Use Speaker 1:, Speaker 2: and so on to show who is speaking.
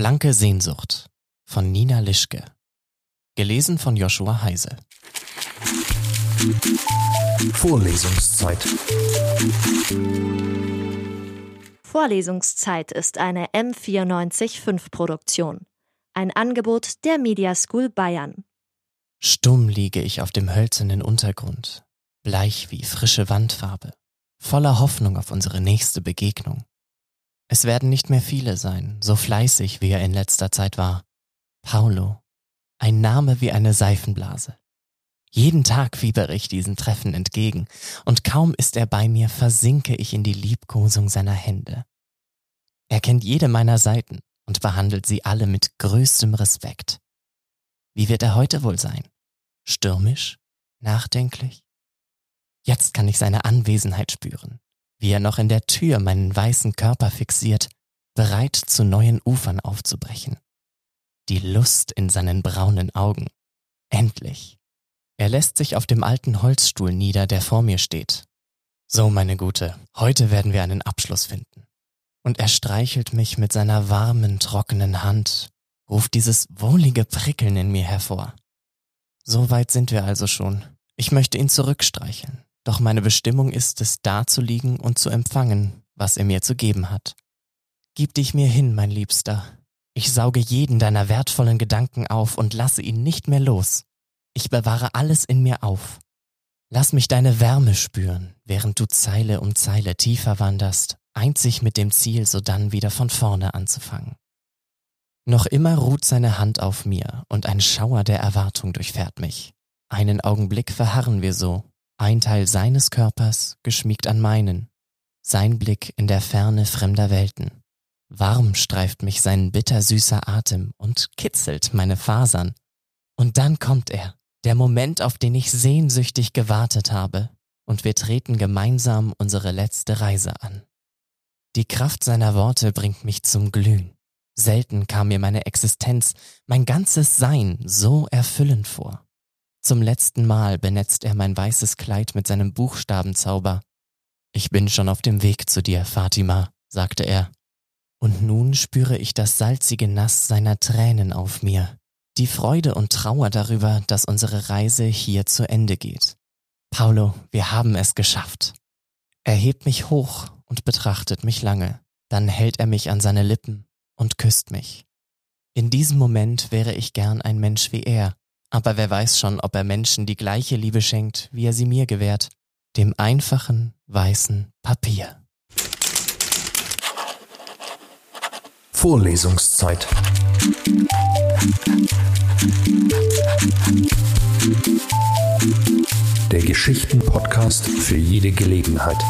Speaker 1: Blanke Sehnsucht von Nina Lischke. Gelesen von Joshua Heise.
Speaker 2: Vorlesungszeit.
Speaker 3: Vorlesungszeit ist eine M945 Produktion. Ein Angebot der Media School Bayern.
Speaker 1: Stumm liege ich auf dem hölzernen Untergrund, bleich wie frische Wandfarbe, voller Hoffnung auf unsere nächste Begegnung. Es werden nicht mehr viele sein, so fleißig wie er in letzter Zeit war. Paulo, ein Name wie eine Seifenblase. Jeden Tag fiebere ich diesen Treffen entgegen, und kaum ist er bei mir, versinke ich in die Liebkosung seiner Hände. Er kennt jede meiner Seiten und behandelt sie alle mit größtem Respekt. Wie wird er heute wohl sein? Stürmisch? Nachdenklich? Jetzt kann ich seine Anwesenheit spüren wie er noch in der Tür meinen weißen Körper fixiert, bereit zu neuen Ufern aufzubrechen. Die Lust in seinen braunen Augen. Endlich. Er lässt sich auf dem alten Holzstuhl nieder, der vor mir steht. So, meine Gute, heute werden wir einen Abschluss finden. Und er streichelt mich mit seiner warmen, trockenen Hand, ruft dieses wohlige Prickeln in mir hervor. So weit sind wir also schon. Ich möchte ihn zurückstreicheln, doch meine Bestimmung ist es, da zu liegen und zu empfangen, was er mir zu geben hat. Gib dich mir hin, mein Liebster. Ich sauge jeden deiner wertvollen Gedanken auf und lasse ihn nicht mehr los. Ich bewahre alles in mir auf. Lass mich deine Wärme spüren, während du Zeile um Zeile tiefer wanderst, einzig mit dem Ziel, sodann wieder von vorne anzufangen. Noch immer ruht seine Hand auf mir und ein Schauer der Erwartung durchfährt mich. Einen Augenblick verharren wir so, ein Teil seines Körpers geschmiegt an meinen, sein Blick in der Ferne fremder Welten. Warm streift mich sein bittersüßer Atem und kitzelt meine Fasern. Und dann kommt er, der Moment, auf den ich sehnsüchtig gewartet habe, und wir treten gemeinsam unsere letzte Reise an. Die Kraft seiner Worte bringt mich zum Glühen. Selten kam mir meine Existenz, mein ganzes Sein so erfüllend vor. Zum letzten Mal benetzt er mein weißes Kleid mit seinem Buchstabenzauber. Ich bin schon auf dem Weg zu dir, Fatima, sagte er. Und nun spüre ich das salzige Nass seiner Tränen auf mir, die Freude und Trauer darüber, dass unsere Reise hier zu Ende geht. Paulo, wir haben es geschafft. Er hebt mich hoch und betrachtet mich lange, dann hält er mich an seine Lippen und küsst mich. In diesem Moment wäre ich gern ein Mensch wie er, aber wer weiß schon, ob er Menschen die gleiche Liebe schenkt, wie er sie mir gewährt, dem einfachen, weißen Papier.
Speaker 2: Vorlesungszeit. Der Geschichten-Podcast für jede Gelegenheit.